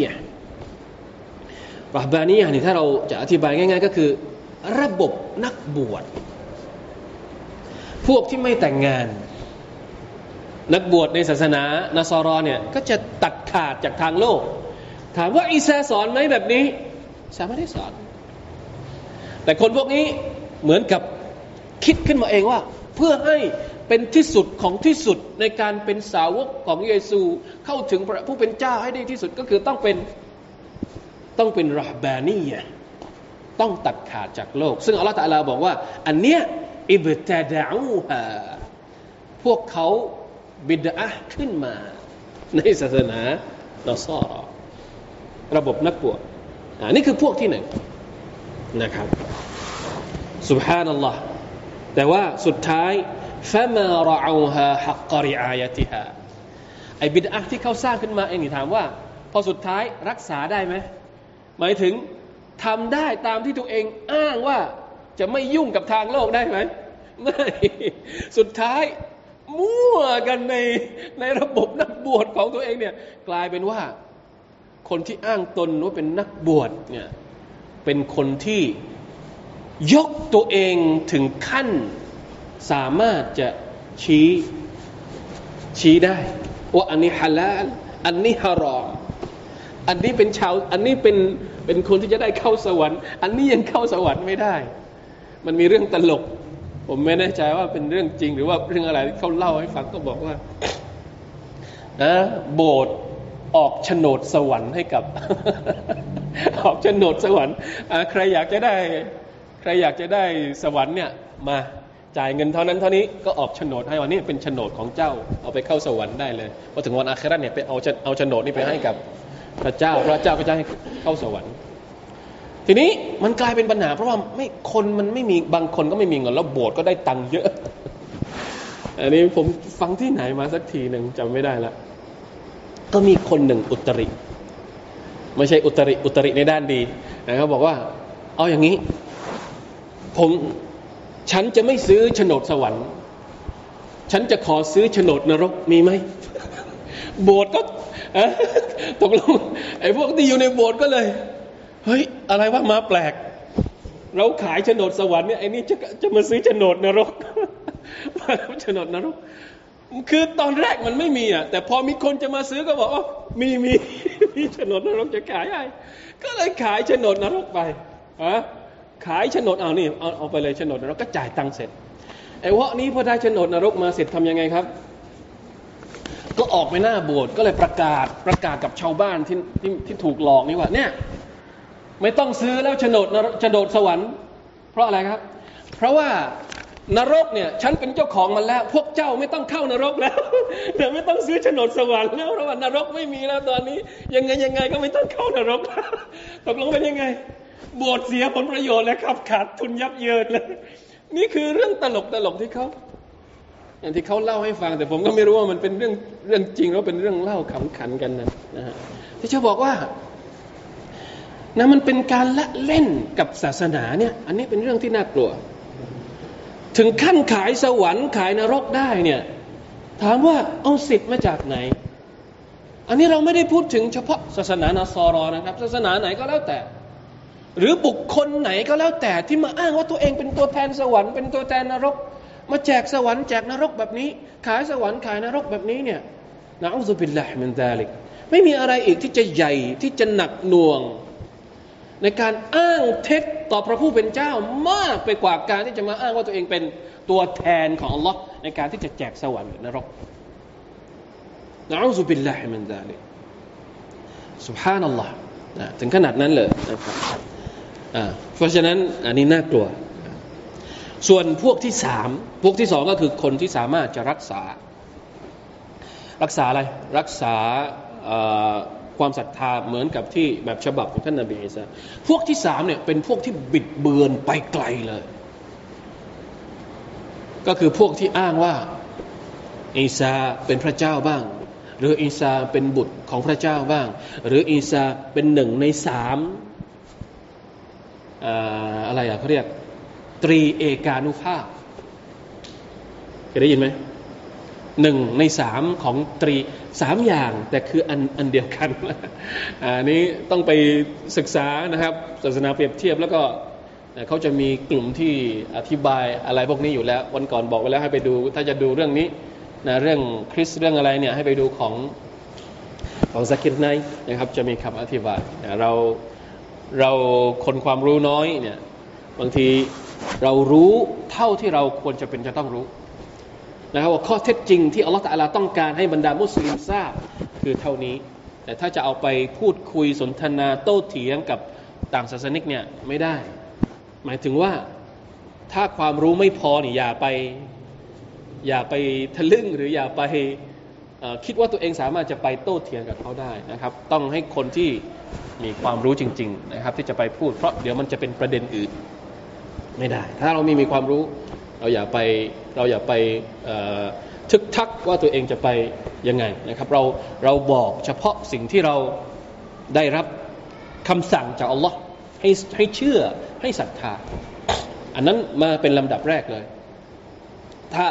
รหบานีนี่ถ้าเราจะอธิบายง่าย ๆ ก็คือ ระบบนักบวชพวกที่ไม่แต่งงาน นักบวชในศาสนานาซารอเนี่ยก็จะตัดขาดจากทางโลก ถามว่าอิสาสอนไหมแบบนี้สามารถได้สอน แต่คนพวกนี้เหมือนกับคิดขึ้นมาเองว่า เพื่อให้เป็นที่สุดของที่สุดในการเป็นสาวกของเยซู เข้าถึงพระผู้เป็นเจ้าให้ได้ที่สุดก็คือต้องเป็นต้องเป็นรหบานีต้องตัดขาดจากโลก ซึ่งอัลลอฮฺตะลาบอกว่า อันเนี้ยอิบตะดะอูฮาพวกเขา บิดอะขึ้นมา ในศาสนาเราซอรระบบนักบวชอันนี้คือพวกที่หนึ่งนะครับสุบฮานัลลอฮ์แต่ว่าสุดท้ายฟะมาราอูฮาฮักกริอายะติฮาไอบิดอะที่เขาสร้างขึ้นมาเองนี่ถามว่า พอสุดท้ายรักษาได้ไหมหมายถึงทำได้ตามที่ตัวเองอ้างว่าจะไม่ยุ่งกับทางโลกได้ไหมไม่สุดท้าย มั่วกันในในระบบนักบวชของตัวเองเนี่ยกลายเป็นว่า คนที่อ้างตนว่าเป็นนักบวชเนี่ยเป็นคนที่ยกตัวเองถึงขั้นสามารถจะชี้ชี้ได้ว่าอันนี้ฮาลาลอันนี้ฮารอมอันนี้เป็นชาวอันนี้เป็นเป็นคนที่จะได้เข้าสวรรค์ อันนี้ยังเข้าสวรรค์ไม่ได้ มันมีเรื่องตลก ผมไม่แน่ใจว่าเป็นเรื่องจริง หรือว่าเรื่องอะไรที่เขาเล่าให้ฟังก็บอกว่านะโบสถ์ออกโฉนดสวรรค์ให้กับ ออกโฉนดสวรรค์ใครอยากจะได้ ใครอยากจะได้สวรรค์เนี่ยมาจ่ายเงินเท่านั้นเท่านี้ก็ออกโฉนดให้วันนี้เป็นโฉนดของเจ้าเอาไปเข้าสวรรค์ได้เลยพอถึงวันอาคราเนี่ยไปเอาเอาโฉนดนี่ไปให้กับพระเจ้า พระเจ้าก็จะให้เข้าสวรรค์ ทีนี้มันกลายเป็นปัญหา เพราะว่าไม่คนมันไม่มีบางคนก็ไม่มีเงินแล้วโบสถ์ก็ได้ตังค์เยอะ อันนี้ผมฟังที่ไหนมาสักทีหนึ่งจำไม่ได้ละก็มีคนหนึ่งอุตริ ไม่ใช่อุตริอุตริในด้านดีนะครับบอกว่า เอาอย่างนี้ ผมฉันจะไม่ซื้อโฉนดสวรรค์ ฉันจะขอซื้อโฉนดนรกมีไหมโบสถ์ก็ตกลงไอ้พวกที่อยู่ในโบสถ์ก็เลย เฮ้ย อะไรว่ามาแปลก เราขายโฉนดสวรรค์เนี่ยไอ้นี่จะจะมาซื้อโฉนดนรกมาโฉนดนรก คือตอนแรกมันไม่มีอะแต่พอมีคนจะมาซื้อก็บอกว่ามีมีมีโฉนดนรกจะขายให้ก็เลยขายโฉนดนรกไปอะขายโฉนดเอานี่เอาเอาไปเลยโฉนดนรกก็จ่ายตังค์เสร็จไอ้วะนี้พอได้โฉนดนรกมาเสร็จทำยังไงครับ ก็ออกไปหน้าโบสถ์ก็เลยประกาศประกาศกับชาวบ้านที่ที่ที่ถูกหลอกนี่ว่าเนี่ย ไม่ต้องซื้อแล้วโฉนดโฉนดสวรรค์ เพราะอะไรครับ เพราะว่านรกเนี่ยฉันเป็นเจ้าของมันแล้ว พวกเจ้าไม่ต้องเข้านรกแล้วเดี๋ยวไม่ต้องซื้อโฉนดสวรรค์แล้วเพราะว่านรกไม่มีแล้วตอนนี้ ยังไงยังไงก็ไม่ต้องเข้านรกตกลงเป็นยังไงบสถ์เสียผลประโยชน์แล้วครับ ขาดทุนยับเยินเลยนี่คือเรื่องตลกตลกที่เขาอย่างที่เขาเล่าให้ฟัง แต่ผมก็ไม่รู้ว่ามันเป็นเรื่องเรื่องจริงหรือเป็นเรื่องเล่าขำขันกันนะนะฮะที่จะบอกว่า นะมันเป็นการละเล่นกับศาสนาเนี่ย อันนี้เป็นเรื่องที่น่ากลัว ถึงขั้นขายสวรรค์ขายนรกได้เนี่ย ถามว่าเอาสิทธิ์มาจากไหน อันนี้เราไม่ได้พูดถึงเฉพาะศาสนานาซอรอนะครับ ศาสนาไหนก็แล้วแต่ หรือบุคคลไหนก็แล้วแต่ที่มาอ้างว่าตัวเองเป็นตัวแทนสวรรค์เป็นตัวแทนนรก มาแจกสวรรค์แจกนรกแบบนี้ ขายสวรรค์ขายนรกแบบนี้เนี่ยนะอัลลอฮฺบิลลาฮิมินดาลิกไม่มีอะไรอีกที่จะใหญ่ที่จะหนักหน่วง ในการอ้างเท็จต่อพระผู้เป็นเจ้ามากไปกว่าการที่จะมาอ้างว่าตัวเองเป็นตัวแทนของอัลลอฮ์ในการที่จะแจกสวรรค์นรกนะอัลลอฮฺบิลลาฮิมินดาลิสุบฮานัลลอฮ์ถึงขนาดนั้นเลยนะครับเพราะฉะนั้นอันนี้น่ากลัว ส่วนพวกที่สามพวกที่สองก็คือคนที่สามารถจะรักษา รักษาอะไร รักษา ความศรัทธาเหมือนกับที่แบบฉบับของท่านนาบีอีสาพวกที่สามเนี่ยเป็นพวกที่บิดเบือนไปไกลเลย ก็คือพวกที่อ้างว่าอีสาเป็นพระเจ้าบ้าง หรืออีสาเป็นบุตรของพระเจ้าบ้าง หรืออีสาเป็นหนึ่งในสามอะไรอะเขาเรียก ตรีเอกานุภาพเคยได้ยินไหม หนึ่งในสามของตรีสามอย่าง แต่คืออันอันเดียวกันอันนี้ต้องไปศึกษานะครับ ศาสนาเปรียบเทียบแล้วก็เขาจะมีกลุ่มที่อธิบายอะไรพวกนี้อยู่แล้ว วันก่อนบอกไว้แล้วให้ไปดู ถ้าจะดูเรื่องนี้นะเรื่องคริสเรื่องอะไรเนี่ยให้ไปดูของของสกิรไนนะครับจะมีคำอธิบายเราเราคนความรู้น้อยเนี่ยบางทีเรารู้เท่าที่เราควรจะเป็นจะต้องรู้ นะครับว่าข้อเท็จจริงที่อัลลอฮฺตะลาต้องการให้บรรดามุสลิมทราบคือเท่านี้ แต่ถ้าจะเอาไปพูดคุยสนทนาโต้เถียงกับต่างศาสนิกเนี่ยไม่ได้ หมายถึงว่าถ้าความรู้ไม่พอเนี่ยอย่าไปอย่าไปทะลึ่งหรืออย่าไปคิดว่าตัวเองสามารถจะไปโต้เถียงกับเขาได้นะครับ ต้องให้คนที่มีความรู้จริง ๆ นะครับ ที่จะไปพูดเพราะเดี๋ยวมันจะเป็นประเด็นอื่นไม่ได้ ถ้าเราไม่มีความรู้ เราอย่าไปเราอย่าไปทึกทักว่าตัวเองจะไปยังไงนะครับ เราเราบอกเฉพาะสิ่งที่เราได้รับคำสั่งจากอัลลอฮ์ให้ให้เชื่อให้ศรัทธา อันนั้นมาเป็นลำดับแรกเลย ถ้า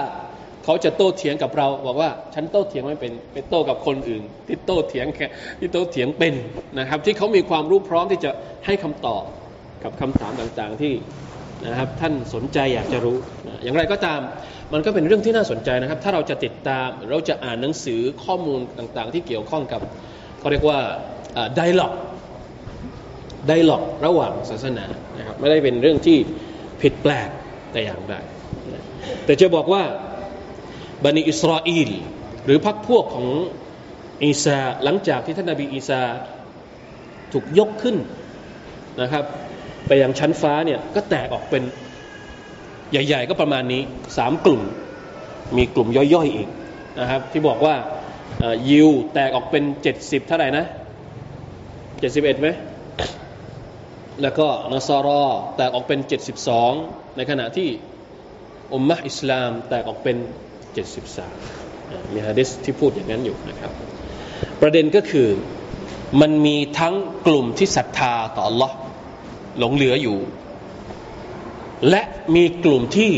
เขาจะโต้เถียงกับเราบอกว่าฉันโต้เถียงไม่เป็นไปโต้กับคนอื่น ที่โต้เถียงแค่ที่โต้เถียงเป็นนะครับ ที่เขามีความรู้พร้อมที่จะให้คำตอบกับคำถามต่างๆที่ นะครับท่านสนใจอยากจะรู้ อย่างไรก็ตามมันก็เป็นเรื่องที่น่าสนใจนะครับ ถ้าเราจะติดตามเราจะอ่านหนังสือข้อมูลต่างๆ ที่เกี่ยวข้องกับเขาเรียกว่าไดล็อกไดล็อกระหว่างศาสนานะครับไม่ได้เป็นเรื่องที่ผิดแปลกแต่อย่างใดแต่จะบอกว่าบันิอิสราเอลหรือพรรคพวกของอีสาหลังจากที่ท่านนาบีอีสาถูกยกขึ้นนะครับ ไปยังชั้นฟ้าเนี่ยก็แตกออกเป็นใหญ่ ๆ ก็ประมาณนี้สามกลุ่ม มีกลุ่มย่อยๆอีกนะครับ ที่บอกว่ายิวแตกออกเป็นเจ็ดสิบเท่าไหร่นะเจ็ดสิบเอ็ดไหมแล้วก็นสรอแตกออกเป็นเจ็ดสิบสองในขณะที่อุมมะอิสลามแตกออกเป็นเจ็ดสิบสามมีฮะดิษที่พูดอย่างนั้นอยู่นะครับ ประเด็นก็คือมันมีทั้งกลุ่มที่ศรัทธาต่อ Allah หลงเหลืออยู่ และมีกลุ่มที่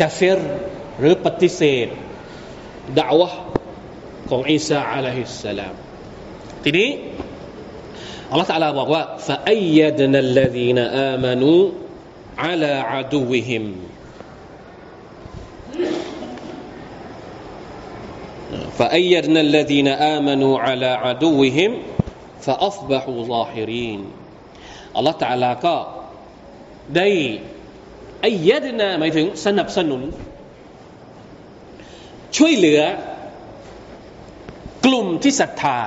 กาเฟรหรือปฏิเสธดาวะของอิสาอะลัยฮิสสลามทีนี้อัลลอฮฺตะลาบอกว่า فأيدنا الذين آمنوا على عدوهم فأيدنا الذين آمنوا على عدوهم فأصبحوا ظاهرين อัล ลอฮฺตะลาก็ได้อายดนาหมายถึงสนับสนุน ช่วยเหลือกลุ่มที่ศรัทธา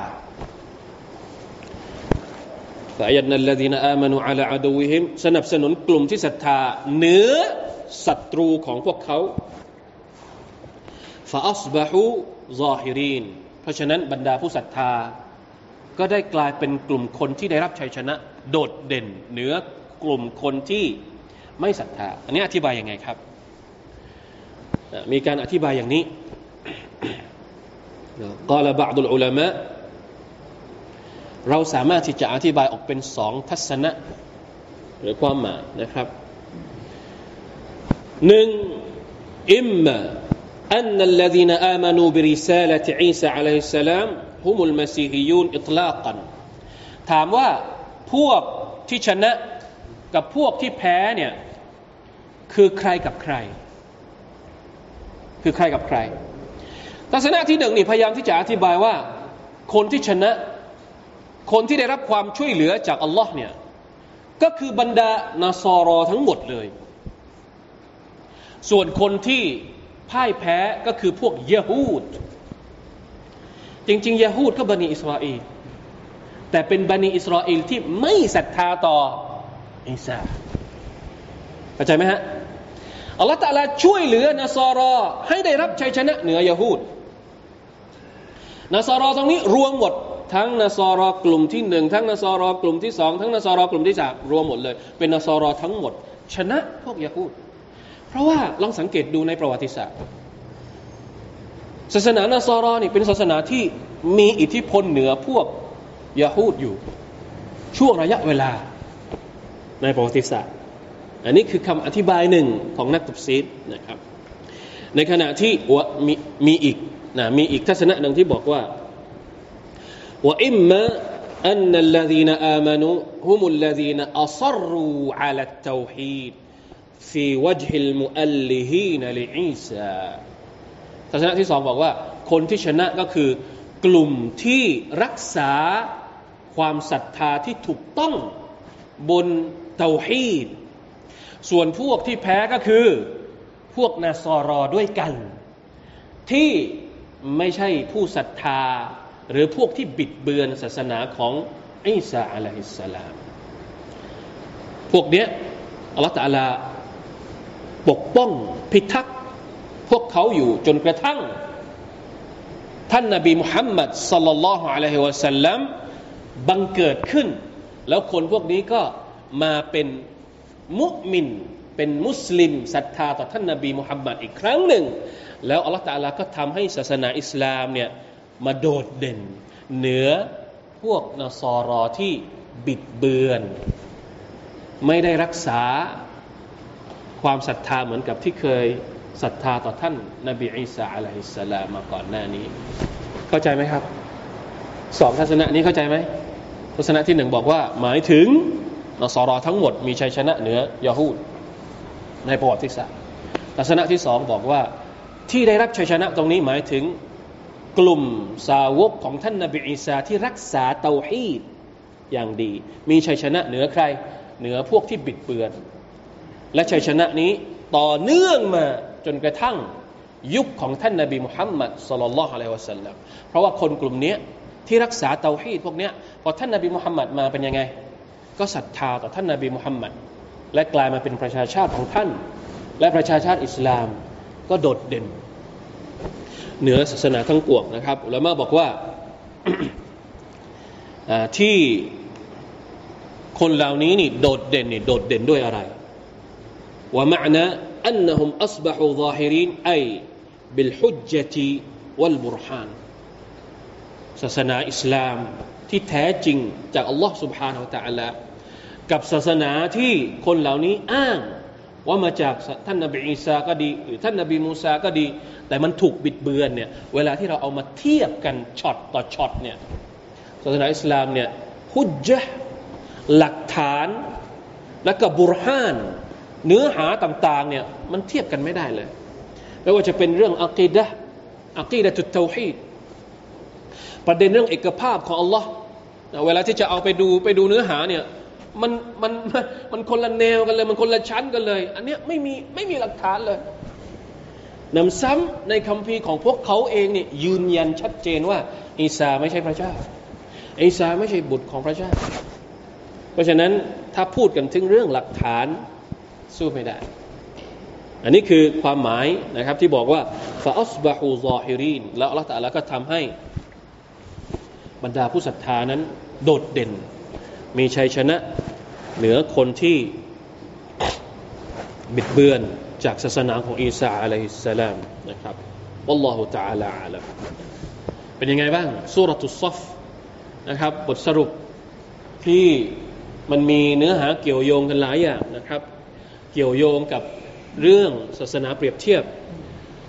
فأيدنا الذين آمنوا على عدوهم สนับสนุนกลุ่มที่ศรัทธาเหนือศัตรูของพวกเขา فأصبحوا ظاهرين เพราะฉะนั้นบรรดาผู้ศรัทธา ก็ได้กลายเป็นกลุ่มคนที่ได้รับชัยชนะ โดดเด่นเหนือกลุ่มคนที่ไม่ศรัทธา อันนี้อธิบายยังไงครับ มีการอธิบายอย่างนี้กล่าวบางดุลอุลามะเราสามารถที่จะอธิบายออกเป็นสองทัศนะ หรือความหมายนะครับหนึ่งอิมมา أن الذين آمنوا برسالة عيسى عليه السلام هم المسيحيون إطلاقا ถามว่า พวกที่ชนะกับพวกที่แพ้เนี่ยคือใครกับใคร คือใครกับใคร ทัศนะที่หนึ่งนี่พยายามที่จะอธิบายว่า คนที่ชนะ คนที่ได้รับความช่วยเหลือจากอัลลอฮ์เนี่ยก็คือบรรดานาซอรอทั้งหมดเลย ส่วนคนที่พ่ายแพ้ก็คือพวกยะฮูด จริงๆยะฮูดก็บันิอิสราเอล แต่เป็นบันิอิสราเอลที่ไม่ศรัทธาต่ออิสาเข้าใจไหมฮะอัลลอฮฺตะลาช่วยเหลือนาซอรอให้ได้รับชัยชนะเหนือยะฮูดนาซอรอตรงนี้รวมหมดทั้งนาซอรอกลุ่มที่หนึ่งทั้งนาซอรอกลุ่มที่สองทั้งนาซอรอกลุ่มที่สามรวมหมดเลย เป็นนาซอรอทั้งหมด ชนะพวกยะฮูดเพราะว่าลองสังเกตดูในประวัติศาสตร์ ศาสนานาซอรอนี่เป็นศาสนาที่มีอิทธิพลเหนือพวก ยะฮูดอยู่ ช่วงระยะเวลาในประวัติศาสตร์ อันนี้คือคำอธิบายหนึ่งของนักตุบซีดนะครับ ในขณะที่มีมีอีกนะมีอีกทัศนะหนึ่งที่บอกว่า وإما أن الذين آمنوا هم الذين أصروا على التوحيد في وجه المؤلهين لعيسى ทัศนะที่สองบอกว่า คนที่ชนะก็คือ กลุ่มที่รักษา ความศรัทธาที่ถูกต้องบนเตาฮีดส่วนพวกที่แพ้ก็คือพวกนาซอรอด้วยกัน ที่ไม่ใช่ผู้ศรัทธา หรือพวกที่บิดเบือนศาสนาของอิสาอะลัยฮิสสลาม พวกเนี้ยอัลลอฮฺตาลาปกป้องพิทักษ์พวกเขาอยู่จนกระทั่ง ท่านนบีมุฮัมมัดสัลลัลลอฮุอะลัยฮิวะสัลลัม บังเกิดขึ้น แล้วคนพวกนี้ก็มาเป็นมุมิน เป็นมุสลิมศรัทธาต่อท่านนบีมุฮัมมัดอีกครั้งหนึ่ง แล้วอัลลอฮฺตาลาก็ทำให้ศาสนาอิสลามเนี่ยมาโดดเด่น เหนือพวกนสอรอที่บิดเบือน ไม่ได้รักษาความศรัทธาเหมือนกับที่เคยศรัทธาต่อท่านนบีอิสาอะลัยฮิสสลามมาก่อนหน้านี้ เข้าใจไหมครับสองทัศนะนี้เข้าใจไหม ทัศนะที่หนึ่งบอกว่า หมายถึงนสรอทั้งหมดมีชัยชนะเหนือยาฮูดในประวัติศาสตร์ทัศนะที่สองบอกว่าที่ได้รับชัยชนะตรงนี้หมายถึงกลุ่มสาวกของท่านนาบีอีสาที่รักษาเตาฮีดอย่างดี มีชัยชนะเหนือใคร เหนือพวกที่บิดเบือน และชัยชนะนี้ต่อเนื่องมาจนกระทั่งยุคของท่านนาบีมุฮัมมัดสุลลัลลอฮุอะลัยฮิวะสัลลัมเพราะว่าคนกลุ่มนี้ ที่รักษาเตาฮีดพวกนี้พอท่านนาบีมุฮัมมัดมาเป็นยังไง ก็ศรัทธาต่อท่านนาบีมุฮัมมัดและกลายมาเป็นประชาชาติของท่าน และประชาชาติอิสลามก็โดดเด่นเหนือศาสนาทั้งปวงนะครับอุลามะบอกว่าที่คนเหล่านี้นี่โดดเด่นนี่โดดเด่นด้วยอะไรว่ามานอันน أصبحوا ظاهرين أي بالحجة والبرهان ศาสนาอิสลาม ที่แท้จริงจากอัลลอฮ์ سبحانه และ تعالى กับศาสนาที่คนเหล่านี้อ้างว่ามาจากท่านนบีอีสาก็ดีหรือท่านนบีมูซาก็ดี แต่มันถูกบิดเบือนเนี่ยเวลาที่เราเอามาเทียบกันช็อตต่อช็อตเนี่ยศาสนาอิสลามเนี่ยฮุจจ์หลักฐาน และก็บุรหาน เนื้อหาต่างๆเนี่ยมันเทียบกันไม่ได้เลยไม่ว่าจะเป็นเรื่องอักีดะอักีดะตุตเตาฮีด ประเด็นเรื่องเอกภาพของอัลลอฮ์เวลาที่จะเอาไปดูไปดูเนื้อหาเนี่ยมันมันมันคนละแนวกันเลย มันคนละชั้นกันเลย อันเนี้ยไม่มีไม่มีหลักฐานเลยนำซ้ำในคำพีของพวกเขาเองเนี่ยยืนยันชัดเจนว่าอีสาไม่ใช่พระเจ้าอีสาไม่ใช่บุตรของพระเจ้า เพราะฉะนั้นถ้าพูดกันถึงเรื่องหลักฐานสู้ไม่ได้ อันนี้คือความหมายนะครับที่บอกว่าฟาอัสบะฮูซอฮิรีนแล้วอัลลอฮฺตะลาก็ทำให้ บรรดาผู้ศรัทธานั้นโดดเด่น มีชัยชนะเหนือคนที่บิดเบือนจากศาสนาของอีสาอะลัยฮิสสลามนะครับวัลลอฮุตะอาลาอาลัมเป็นยังไงบ้างสุรทุซฟนะครับ บทสรุปที่มันมีเนื้อหาเกี่ยวโยงกันหลายอย่างนะครับ เกี่ยวโยงกับเรื่องศาสนาเปรียบเทียบ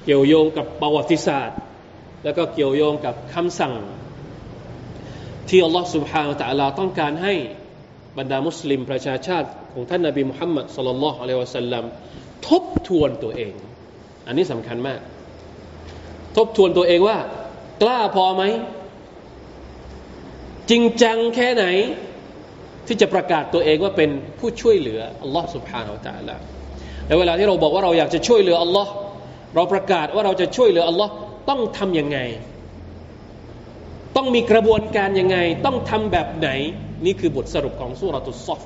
เกี่ยวโยงกับประวัติศาสตร์ แล้วก็เกี่ยวโยงกับคำสั่ง ที่อัลลอฮ์ سبحانه และ تعالى ต้องการให้บรรดามุสลิมประชาชาติของท่านนาบีมุฮัมมัดสุลลัลลอฮุอะลัยฮิวะสัลลัมทบทวนตัวเอง อันนี้สำคัญมาก ทบทวนตัวเองว่า กล้าพอไหม จริงจังแค่ไหน ที่จะประกาศตัวเองว่าเป็นผู้ช่วยเหลืออัลลอฮ์ سبحانه และ تعالى และเวลาที่เราบอกว่าเราอยากจะช่วยเหลืออัลลอฮ์เราประกาศว่าเราจะช่วยเหลืออัลลอฮ์ต้องทำยังไง ต้องมีกระบวนการยังไง ต้องทำแบบไหน นี่คือบทสรุปของสุรตุสซอฟ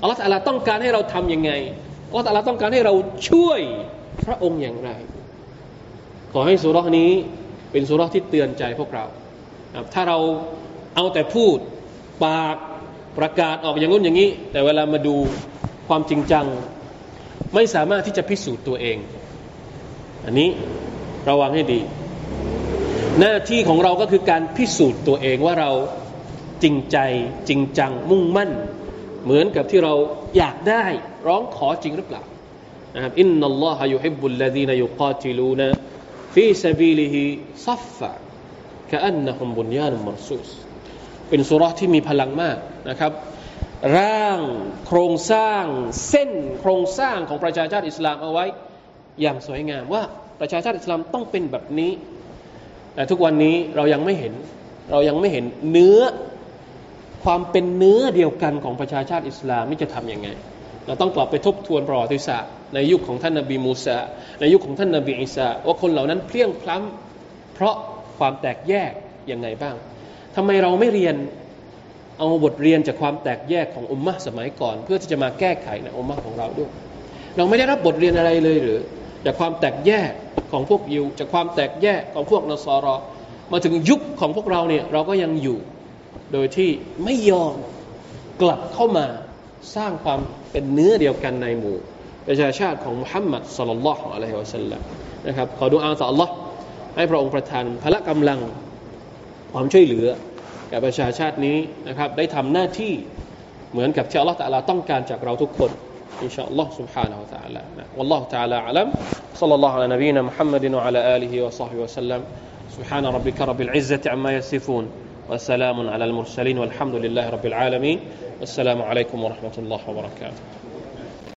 อัลลอฮฺตต้องการให้เราทำยังไงอัลลอฮฺต้องการให้เราช่วยพระองค์อย่างไร ขอให้สุรนี้เป็นสุรที่เตือนใจพวกเรา ถ้าเราเอาแต่พูดปากประกาศออกอย่างนู้นอย่างนี้ แต่เวลามาดูความจริงจัง ไม่สามารถที่จะพิสูจน์ตัวเอง อันนี้ระวังให้ดี หน้าที่ของเราก็คือการพิสูจน์ตัวเองว่าเราจริงใจจริงจังมุ่งมั่น เหมือนกับที่เราอยากได้ร้องขอจริงหรือเปล่านะครับอินนัลลอฮะยุฮิบุลลดีนยุกาติลูนะฟีซาบิลิฮิซัฟฟะกะอันนะฮุมบุนยานุมรซุสเป็นสุราที่มีพลังมากนะครับ ร่างโครงสร้างเส้นโครงสร้างของประชาชาติอิสลามเอาไว้ อย่างสวยงามว่าประชาชาติอิสลามต้องเป็นแบบนี้ แต่ทุกวันนี้เรายังไม่เห็น เรายังไม่เห็นเนื้อความเป็นเนื้อเดียวกันของประชาชาติอิสลามนี่จะทำยังไง เราต้องกลับไปทบทวนประวัติศาสตร์ในยุคของท่านนบีมูซาในยุคของท่านนบีอิสาว่าคนเหล่านั้นเพลี้ยงพล้ำเพราะความแตกแยกยังไงบ้างทำไมเราไม่เรียนเอาบทเรียนจากความแตกแยกของอุมมะสมัยก่อน เพื่อที่จะมาแก้ไขในอุมมะของเราด้วย เราไม่ได้รับบทเรียนอะไรเลยหรือจากความแตกแยก ของพวกยิว จากความแตกแยกของพวกนสรอมาถึงยุคของพวกเราเนี่ยเราก็ยังอยู่ โดยที่ไม่ยอมกลับเข้ามาสร้างความเป็นเนื้อเดียวกันในหมู่ประชาชาติของมุฮัมมัดสลลัลลอฮุอะลัยฮิวะสัลลัมนะครับขอดูอาต่อ Allah ให้พระองค์ประทานพละกำลังความช่วยเหลือแก่ประชาชาตินี้นะครับได้ทำหน้าที่เหมือนกับที่ Allah ตะลาต้องการจากเราทุกคน إن شاء الله سبحانه وتعالى. والله تعالى أعلم. صلى الله على نبينا محمد وعلى آله وصحبه وسلم. سبحان ربك رب العزة عما يصفون. وسلام على المرسلين والحمد لله رب العالمين. والسلام عليكم ورحمة الله وبركاته.